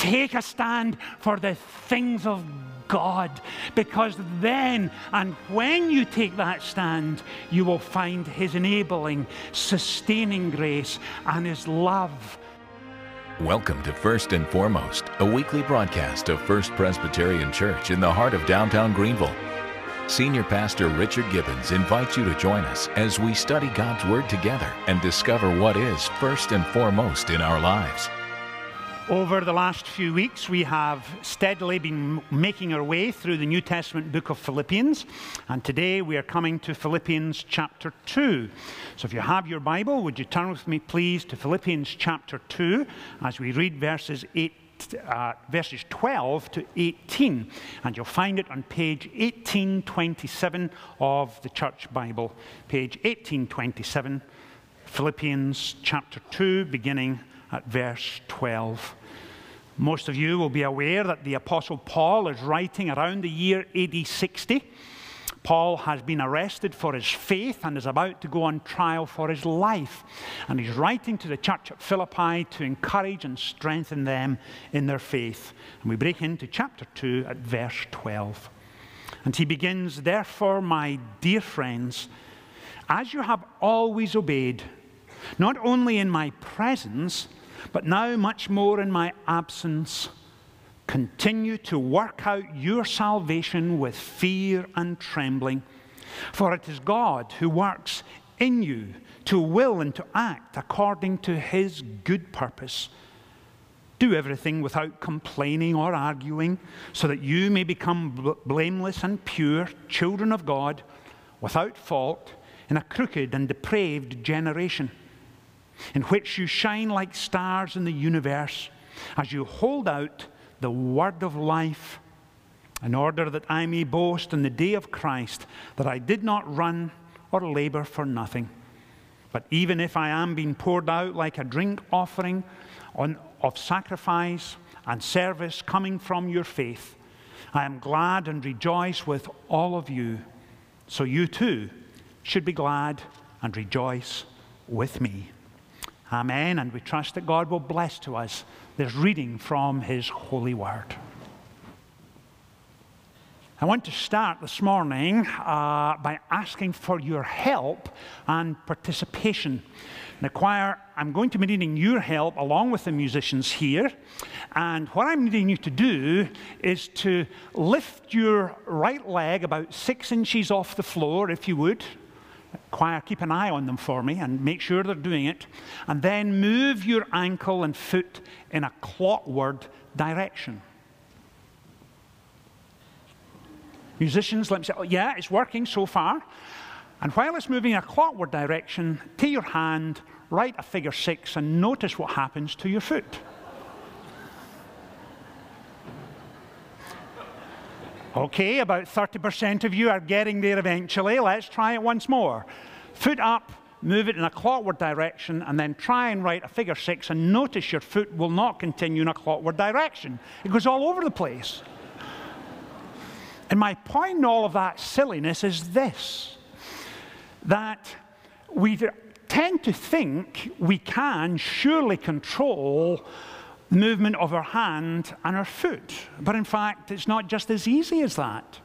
Take a stand for the things of God, because then and when you take that stand, you will find His enabling, sustaining grace and His love. Welcome to First and Foremost, a weekly broadcast of First Presbyterian Church in the heart of downtown Greenville. Senior Pastor Richard Gibbons invites you to join us as we study God's Word together and discover what is first and foremost in our lives. Over the last few weeks, we have steadily been making our way through the New Testament book of Philippians, and today we are coming to Philippians chapter 2. So if you have your Bible, would you turn with me, please, to Philippians chapter 2 as we read verses 8 uh, verses 12 to 18, and you'll find it on page 1827 of the Church Bible. Page 1827, Philippians chapter 2, beginning at verse 12. Most of you will be aware that the Apostle Paul is writing around the year AD 60. Paul has been arrested for his faith and is about to go on trial for his life. And he's writing to the church at Philippi to encourage and strengthen them in their faith. And we break into chapter 2 at verse 12. And he begins, Therefore, my dear friends, as you have always obeyed, not only in my presence, but now, much more in my absence, continue to work out your salvation with fear and trembling. For it is God who works in you to will and to act according to his good purpose. Do everything without complaining or arguing, so that you may become blameless and pure, children of God, without fault, in a crooked and depraved generation in which you shine like stars in the universe as you hold out the word of life, in order that I may boast in the day of Christ that I did not run or labor for nothing. But even if I am being poured out like a drink offering on, of sacrifice and service coming from your faith, I am glad and rejoice with all of you. So you too should be glad and rejoice with me. Amen. And we trust that God will bless to us this reading from His holy word. I want to start this morning uh, by asking for your help and participation. The choir, I'm going to be needing your help along with the musicians here. And what I'm needing you to do is to lift your right leg about six inches off the floor, if you would. Choir, keep an eye on them for me and make sure they're doing it. And then move your ankle and foot in a clockward direction. Musicians, let me say, oh, yeah, it's working so far. And while it's moving in a clockward direction, take your hand, write a figure six, and notice what happens to your foot. Okay, about 30% of you are getting there eventually. Let's try it once more. Foot up, move it in a clockward direction, and then try and write a figure six, and notice your foot will not continue in a clockward direction. It goes all over the place. And my point in all of that silliness is this that we tend to think we can surely control movement of our hand and our foot. But in fact, it's not just as easy as that.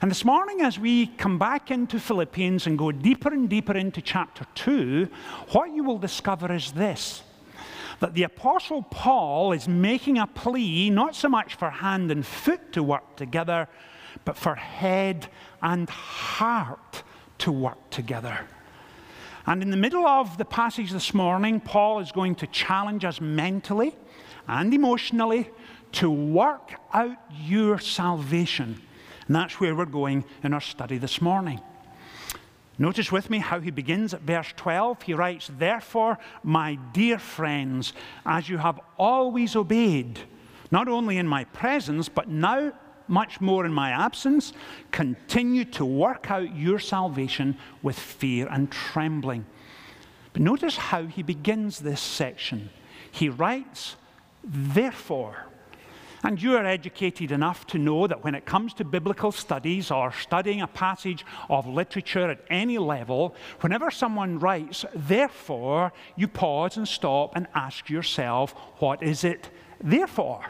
And this morning, as we come back into Philippians and go deeper and deeper into chapter 2, what you will discover is this that the Apostle Paul is making a plea not so much for hand and foot to work together, but for head and heart to work together. And in the middle of the passage this morning, Paul is going to challenge us mentally and emotionally to work out your salvation. And that's where we're going in our study this morning. Notice with me how he begins at verse 12. He writes, Therefore, my dear friends, as you have always obeyed, not only in my presence, but now much more in my absence, continue to work out your salvation with fear and trembling. But notice how he begins this section. He writes, Therefore, and you are educated enough to know that when it comes to biblical studies or studying a passage of literature at any level, whenever someone writes, therefore, you pause and stop and ask yourself, what is it therefore.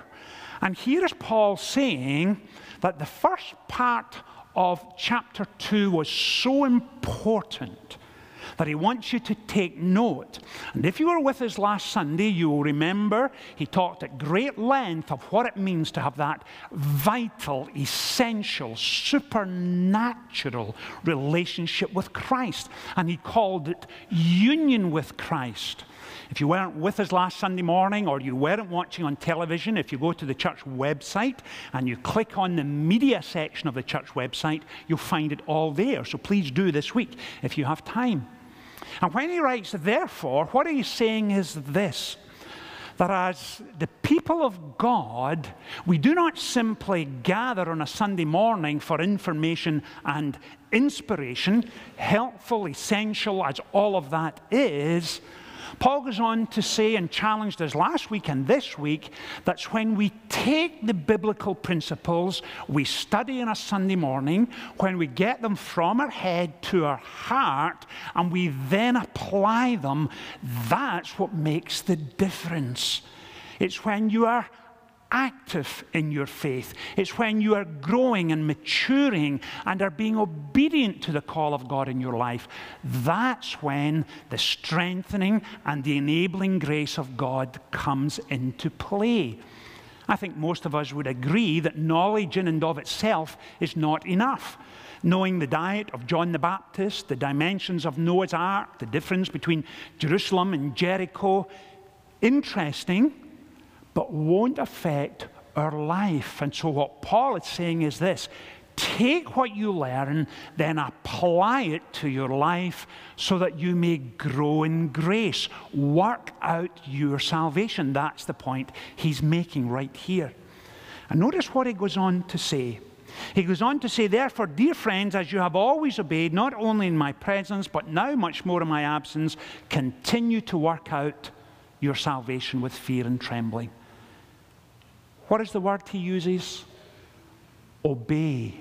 And here is Paul saying that the first part of chapter 2 was so important that he wants you to take note. And if you were with us last Sunday, you will remember he talked at great length of what it means to have that vital, essential, supernatural relationship with Christ. And he called it union with Christ. If you weren't with us last Sunday morning or you weren't watching on television, if you go to the church website and you click on the media section of the church website, you'll find it all there. So please do this week if you have time. And when he writes, therefore, what he's saying is this that as the people of God, we do not simply gather on a Sunday morning for information and inspiration, helpful, essential as all of that is, Paul goes on to say and challenged us last week and this week that when we take the biblical principles we study on a Sunday morning, when we get them from our head to our heart and we then apply them, that's what makes the difference. It's when you are active in your faith. It's when you are growing and maturing and are being obedient to the call of God in your life. That's when the strengthening and the enabling grace of God comes into play. I think most of us would agree that knowledge in and of itself is not enough. Knowing the diet of John the Baptist, the dimensions of Noah's Ark, the difference between Jerusalem and Jericho, interesting but won't affect our life. And so, what Paul is saying is this take what you learn, then apply it to your life so that you may grow in grace. Work out your salvation. That's the point he's making right here. And notice what he goes on to say. He goes on to say, Therefore, dear friends, as you have always obeyed, not only in my presence, but now much more in my absence, continue to work out your salvation with fear and trembling. What is the word he uses? Obey.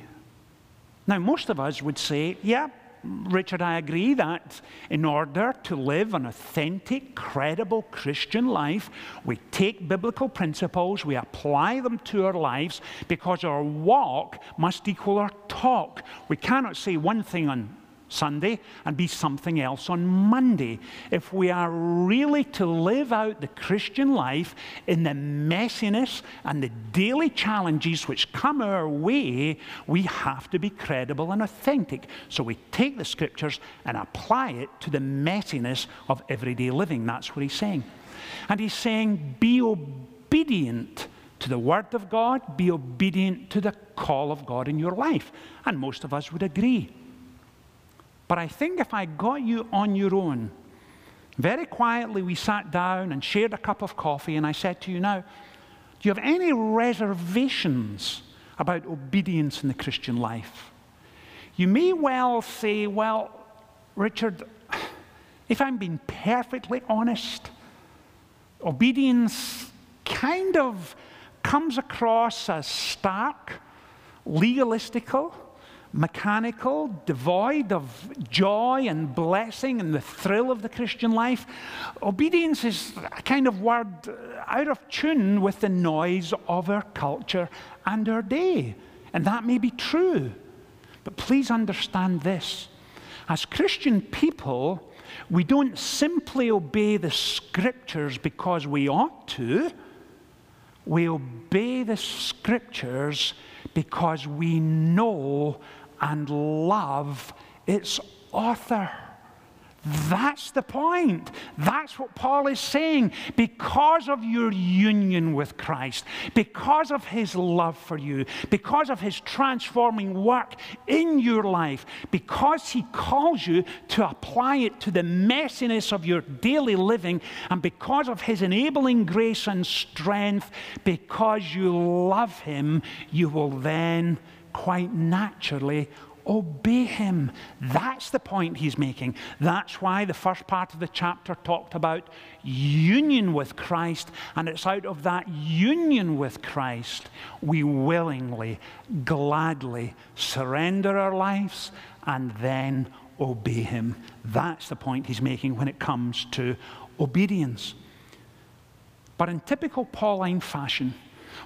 Now, most of us would say, yeah, Richard, I agree that in order to live an authentic, credible Christian life, we take biblical principles, we apply them to our lives because our walk must equal our talk. We cannot say one thing on Sunday and be something else on Monday. If we are really to live out the Christian life in the messiness and the daily challenges which come our way, we have to be credible and authentic. So we take the scriptures and apply it to the messiness of everyday living. That's what he's saying. And he's saying, be obedient to the Word of God, be obedient to the call of God in your life. And most of us would agree. But I think if I got you on your own, very quietly we sat down and shared a cup of coffee, and I said to you, Now, do you have any reservations about obedience in the Christian life? You may well say, Well, Richard, if I'm being perfectly honest, obedience kind of comes across as stark, legalistical mechanical, devoid of joy and blessing and the thrill of the Christian life. Obedience is a kind of word out of tune with the noise of our culture and our day. And that may be true. But please understand this. As Christian people, we don't simply obey the scriptures because we ought to. We obey the scriptures because we know and love its author. That's the point. That's what Paul is saying. Because of your union with Christ, because of his love for you, because of his transforming work in your life, because he calls you to apply it to the messiness of your daily living, and because of his enabling grace and strength, because you love him, you will then quite naturally obey him. That's the point he's making. That's why the first part of the chapter talked about union with Christ, and it's out of that union with Christ we willingly, gladly surrender our lives and then obey him. That's the point he's making when it comes to obedience. But in typical Pauline fashion,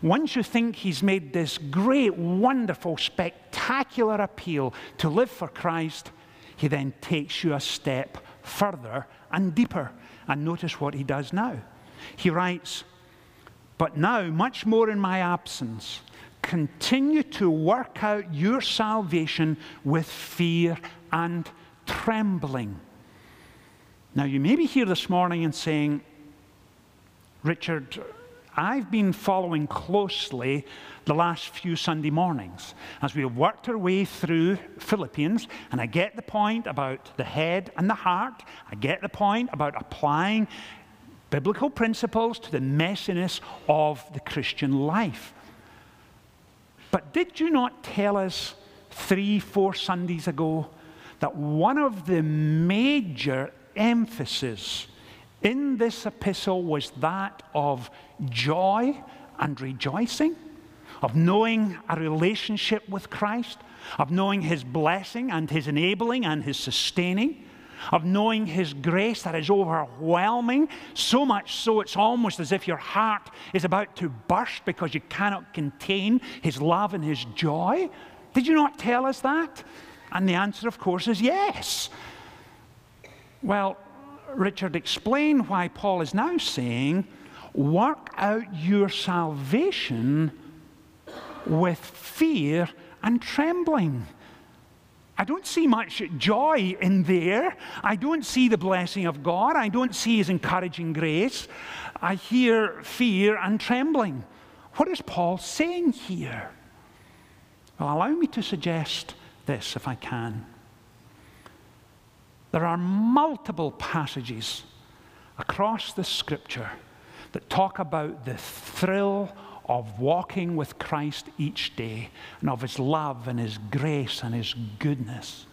once you think he's made this great, wonderful, spectacular appeal to live for Christ, he then takes you a step further and deeper. And notice what he does now. He writes, But now, much more in my absence, continue to work out your salvation with fear and trembling. Now, you may be here this morning and saying, Richard, I've been following closely the last few Sunday mornings as we have worked our way through Philippians, and I get the point about the head and the heart. I get the point about applying biblical principles to the messiness of the Christian life. But did you not tell us three, four Sundays ago that one of the major emphasis in this epistle was that of joy and rejoicing, of knowing a relationship with Christ, of knowing His blessing and His enabling and His sustaining, of knowing His grace that is overwhelming, so much so it's almost as if your heart is about to burst because you cannot contain His love and His joy. Did you not tell us that? And the answer, of course, is yes. Well, Richard, explain why Paul is now saying, work out your salvation with fear and trembling. I don't see much joy in there. I don't see the blessing of God. I don't see his encouraging grace. I hear fear and trembling. What is Paul saying here? Well, allow me to suggest this, if I can. There are multiple passages across the scripture that talk about the thrill of walking with Christ each day and of his love and his grace and his goodness.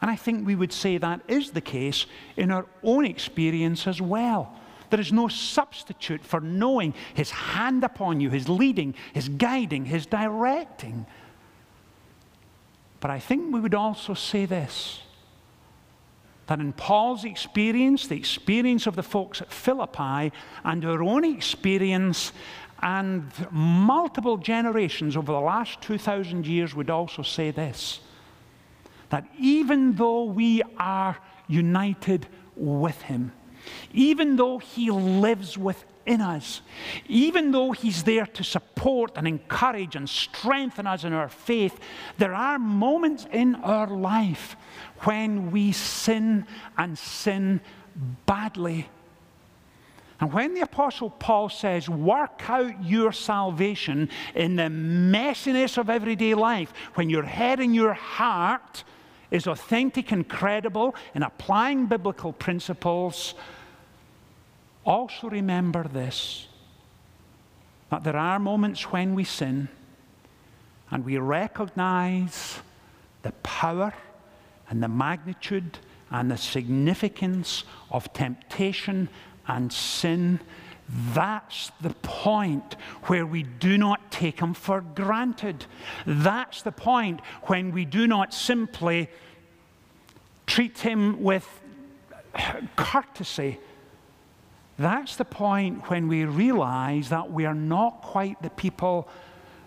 And I think we would say that is the case in our own experience as well. There is no substitute for knowing his hand upon you, his leading, his guiding, his directing. But I think we would also say this that in Paul's experience, the experience of the folks at Philippi, and our own experience, and multiple generations over the last 2,000 years would also say this that even though we are united with Him, even though He lives within us, even though He's there to support and encourage and strengthen us in our faith, there are moments in our life when we sin and sin badly. And when the Apostle Paul says, work out your salvation in the messiness of everyday life, when your head and your heart is authentic and credible in applying biblical principles, also remember this that there are moments when we sin and we recognize the power and the magnitude and the significance of temptation and sin, that's the point where we do not take him for granted. That's the point when we do not simply treat him with courtesy. That's the point when we realize that we are not quite the people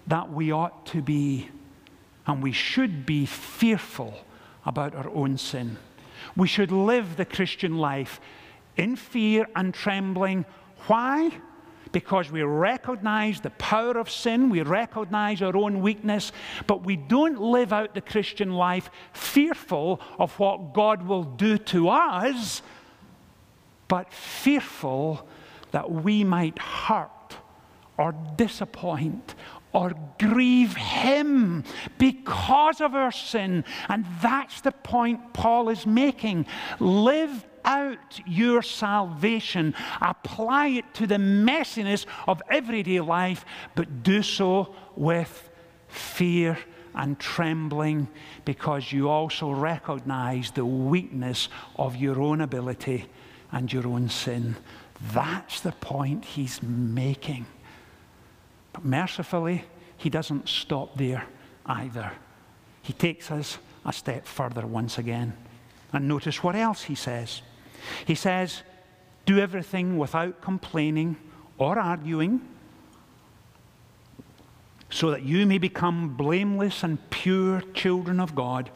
that we ought to be, and we should be fearful about our own sin. We should live the Christian life in fear and trembling. Why? Because we recognize the power of sin, we recognize our own weakness, but we don't live out the Christian life fearful of what God will do to us, but fearful that we might hurt or disappoint or grieve Him because of our sin. And that's the point Paul is making. Live out your salvation, apply it to the messiness of everyday life, but do so with fear and trembling because you also recognize the weakness of your own ability and your own sin. That's the point he's making. But mercifully, he doesn't stop there either. He takes us a step further once again. And notice what else he says. He says, Do everything without complaining or arguing, so that you may become blameless and pure children of God,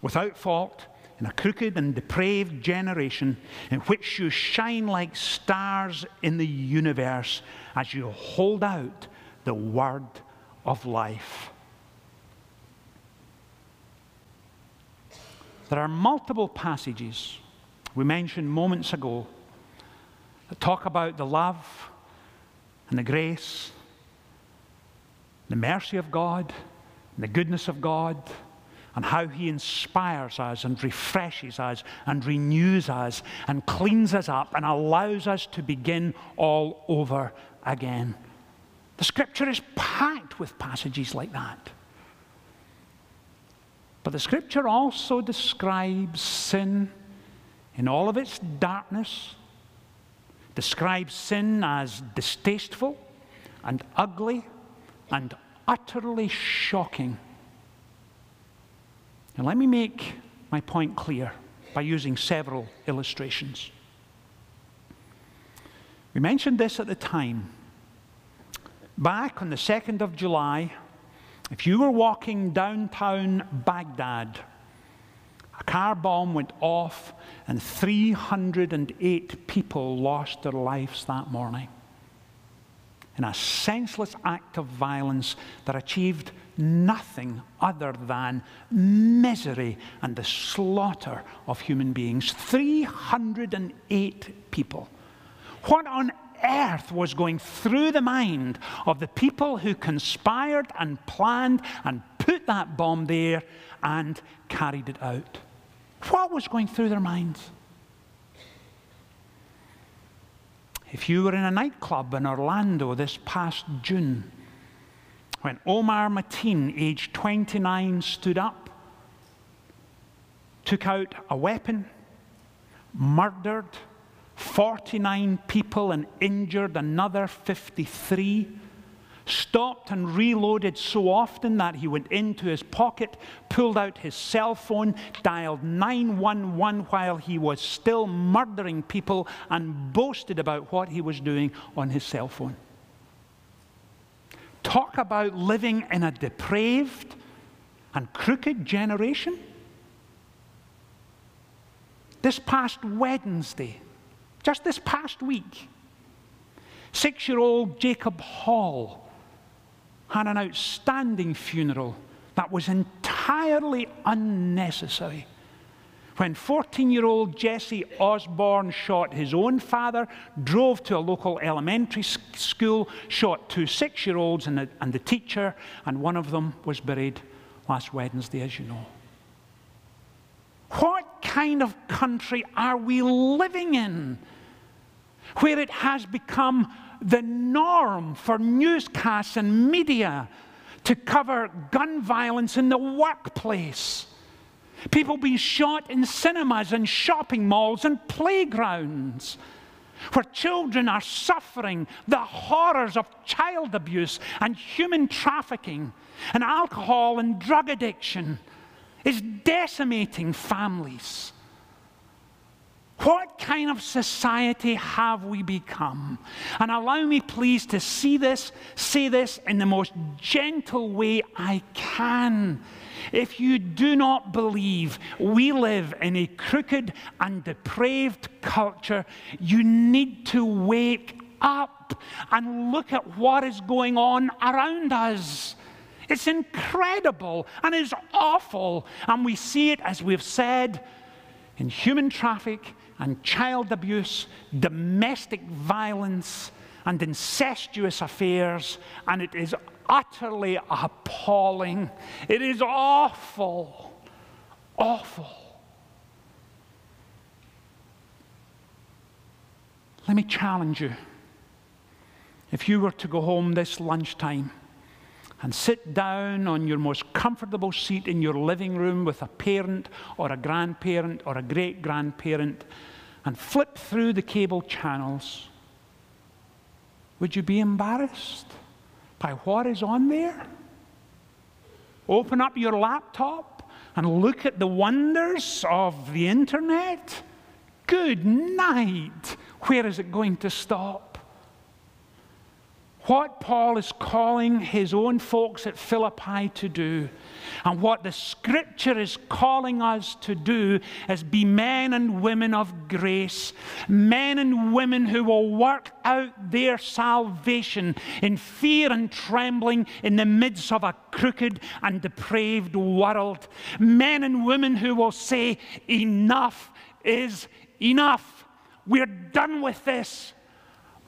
without fault in a crooked and depraved generation in which you shine like stars in the universe as you hold out the word of life. There are multiple passages we mentioned moments ago that talk about the love and the grace, the mercy of God, the goodness of God and how He inspires us and refreshes us and renews us and cleans us up and allows us to begin all over again. The scripture is packed with passages like that. But the scripture also describes sin in all of its darkness, describes sin as distasteful and ugly and utterly shocking. And let me make my point clear by using several illustrations. We mentioned this at the time. Back on the 2nd of July, if you were walking downtown Baghdad, a car bomb went off and 308 people lost their lives that morning in a senseless act of violence that achieved nothing other than misery and the slaughter of human beings. 308 people. What on earth was going through the mind of the people who conspired and planned and put that bomb there and carried it out? What was going through their minds? If you were in a nightclub in Orlando this past June, when Omar Mateen, aged 29, stood up, took out a weapon, murdered 49 people, and injured another 53 stopped and reloaded so often that he went into his pocket, pulled out his cell phone, dialed 911 while he was still murdering people, and boasted about what he was doing on his cell phone. Talk about living in a depraved and crooked generation. This past Wednesday, just this past week, six year old Jacob Hall had an outstanding funeral that was entirely unnecessary. When 14 year old Jesse Osborne shot his own father, drove to a local elementary school, shot two six year olds and, and the teacher, and one of them was buried last Wednesday, as you know. What kind of country are we living in where it has become the norm for newscasts and media to cover gun violence in the workplace. People being shot in cinemas and shopping malls and playgrounds, where children are suffering the horrors of child abuse and human trafficking, and alcohol and drug addiction is decimating families. What kind of society have we become? And allow me, please, to see this, say this in the most gentle way I can. If you do not believe we live in a crooked and depraved culture, you need to wake up and look at what is going on around us. It's incredible and it's awful. And we see it, as we've said, in human traffic and child abuse, domestic violence, and incestuous affairs, and it is utterly appalling. It is awful, awful. Let me challenge you. If you were to go home this lunchtime, and sit down on your most comfortable seat in your living room with a parent or a grandparent or a great grandparent and flip through the cable channels, would you be embarrassed by what is on there? Open up your laptop and look at the wonders of the internet? Good night. where is it going to stop? What Paul is calling his own folks at Philippi to do, and what the scripture is calling us to do, is be men and women of grace, men and women who will work out their salvation in fear and trembling in the midst of a crooked and depraved world, men and women who will say, Enough is enough. We're done with this.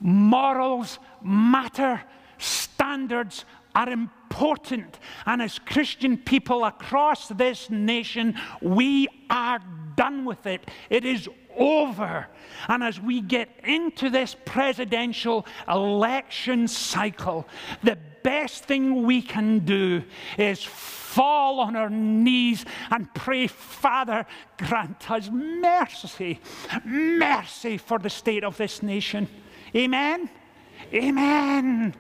Morals matter, standards are important. And as Christian people across this nation, we are done with it. It is over. And as we get into this presidential election cycle, the best thing we can do is fall on our knees and pray, Father, grant us mercy, mercy for the state of this nation. Amen. Amen.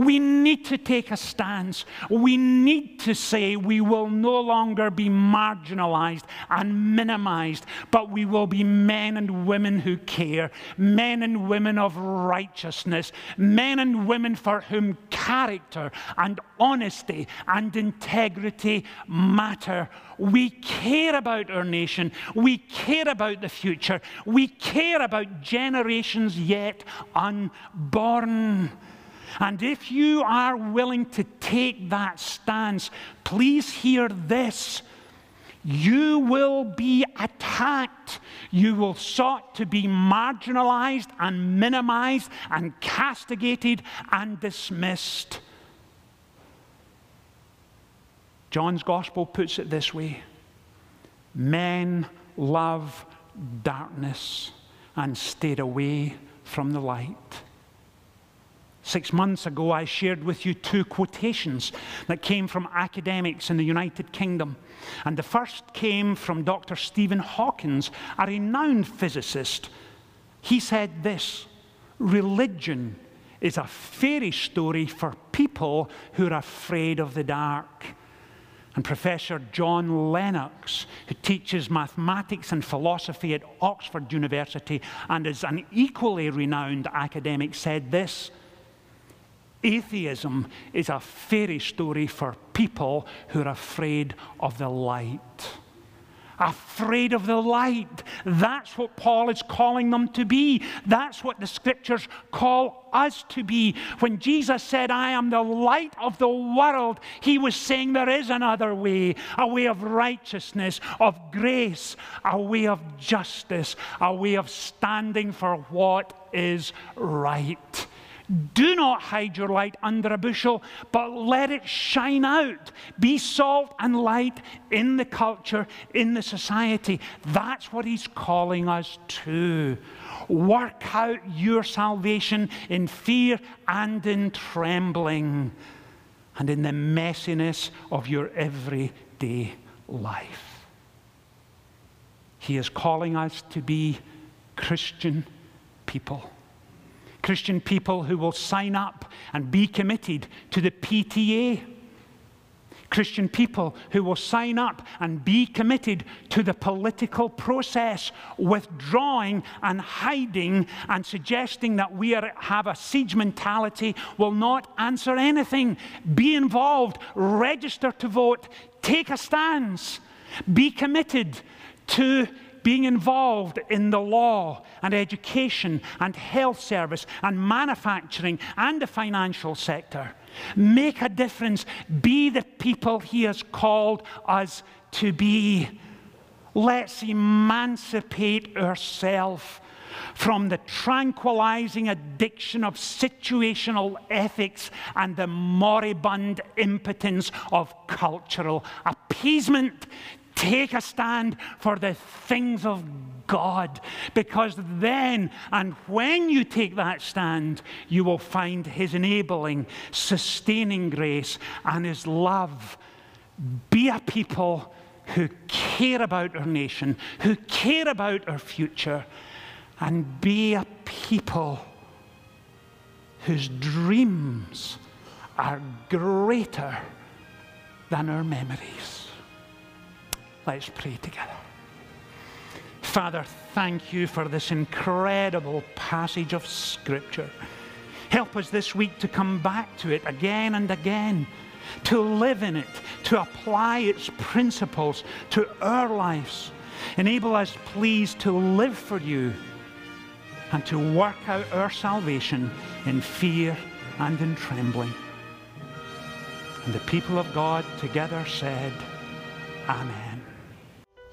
We need to take a stance. We need to say we will no longer be marginalized and minimized, but we will be men and women who care, men and women of righteousness, men and women for whom character and honesty and integrity matter. We care about our nation. We care about the future. We care about generations yet unborn. And if you are willing to take that stance, please hear this. You will be attacked. You will sought to be marginalized and minimized and castigated and dismissed. John's gospel puts it this way Men love darkness and stayed away from the light. Six months ago, I shared with you two quotations that came from academics in the United Kingdom. And the first came from Dr. Stephen Hawkins, a renowned physicist. He said this Religion is a fairy story for people who are afraid of the dark. And Professor John Lennox, who teaches mathematics and philosophy at Oxford University and is an equally renowned academic, said this Atheism is a fairy story for people who are afraid of the light. Afraid of the light. That's what Paul is calling them to be. That's what the scriptures call us to be. When Jesus said, I am the light of the world, he was saying there is another way a way of righteousness, of grace, a way of justice, a way of standing for what is right. Do not hide your light under a bushel, but let it shine out. Be salt and light in the culture, in the society. That's what he's calling us to. Work out your salvation in fear and in trembling, and in the messiness of your everyday life. He is calling us to be Christian people. Christian people who will sign up and be committed to the PTA. Christian people who will sign up and be committed to the political process, withdrawing and hiding and suggesting that we are, have a siege mentality will not answer anything. Be involved, register to vote, take a stance, be committed to being involved in the law and education and health service and manufacturing and the financial sector. Make a difference. Be the people He has called us to be. Let's emancipate ourselves from the tranquilizing addiction of situational ethics and the moribund impotence of cultural appeasement Take a stand for the things of God, because then and when you take that stand, you will find His enabling, sustaining grace and His love. Be a people who care about our nation, who care about our future, and be a people whose dreams are greater than our memories. Let's pray together. Father, thank you for this incredible passage of Scripture. Help us this week to come back to it again and again, to live in it, to apply its principles to our lives. Enable us, please, to live for you and to work out our salvation in fear and in trembling. And the people of God together said, Amen.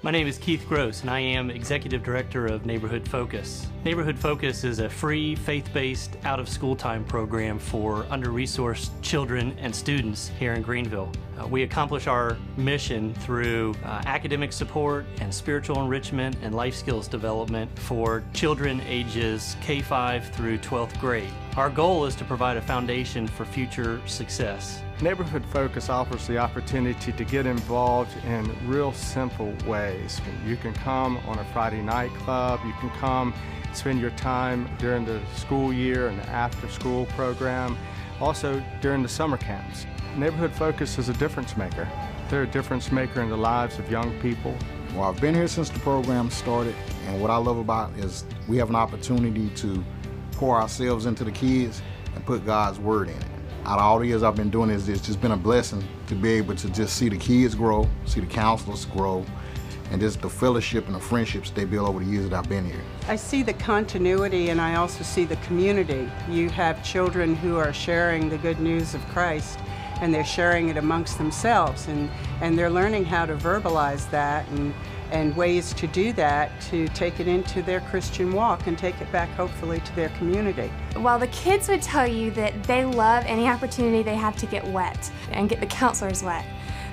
My name is Keith Gross, and I am Executive Director of Neighborhood Focus. Neighborhood Focus is a free, faith based, out of school time program for under resourced children and students here in Greenville. Uh, we accomplish our mission through uh, academic support and spiritual enrichment and life skills development for children ages K 5 through 12th grade. Our goal is to provide a foundation for future success. Neighborhood Focus offers the opportunity to get involved in real simple ways. You can come on a Friday night club, you can come spend your time during the school year and the after school program, also during the summer camps. Neighborhood Focus is a difference maker. They're a difference maker in the lives of young people. Well, I've been here since the program started, and what I love about is we have an opportunity to pour ourselves into the kids and put God's word in it out of all the years I've been doing this, it's just been a blessing to be able to just see the kids grow, see the counselors grow, and just the fellowship and the friendships they build over the years that I've been here. I see the continuity and I also see the community. You have children who are sharing the good news of Christ and they're sharing it amongst themselves and, and they're learning how to verbalize that and and ways to do that to take it into their Christian walk and take it back hopefully to their community. While the kids would tell you that they love any opportunity they have to get wet and get the counselors wet,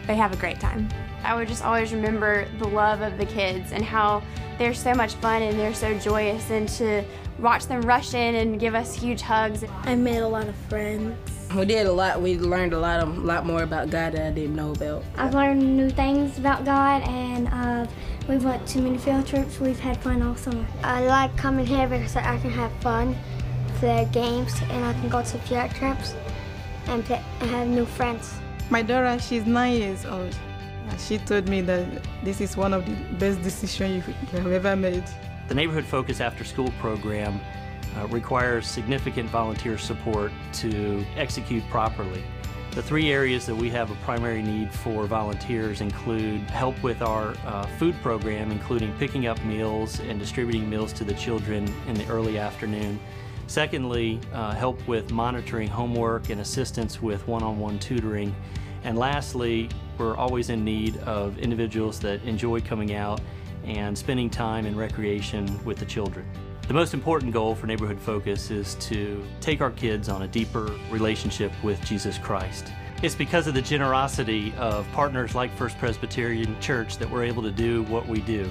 they have a great time. I would just always remember the love of the kids and how they're so much fun and they're so joyous and to watch them rush in and give us huge hugs. I made a lot of friends. We did a lot. We learned a lot, a lot more about God that I didn't know about. I've learned new things about God, and uh, we went to many field trips. We've had fun all summer. I like coming here because I can have fun, play games, and I can go to field trips and, play, and have new friends. My daughter, she's nine years old. She told me that this is one of the best decisions you have ever made. The Neighborhood Focus After School program uh, requires significant volunteer support to execute properly. The three areas that we have a primary need for volunteers include help with our uh, food program, including picking up meals and distributing meals to the children in the early afternoon. Secondly, uh, help with monitoring homework and assistance with one on one tutoring. And lastly, we're always in need of individuals that enjoy coming out and spending time in recreation with the children. The most important goal for Neighborhood Focus is to take our kids on a deeper relationship with Jesus Christ. It's because of the generosity of partners like First Presbyterian Church that we're able to do what we do.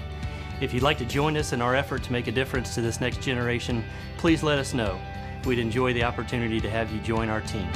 If you'd like to join us in our effort to make a difference to this next generation, please let us know. We'd enjoy the opportunity to have you join our team.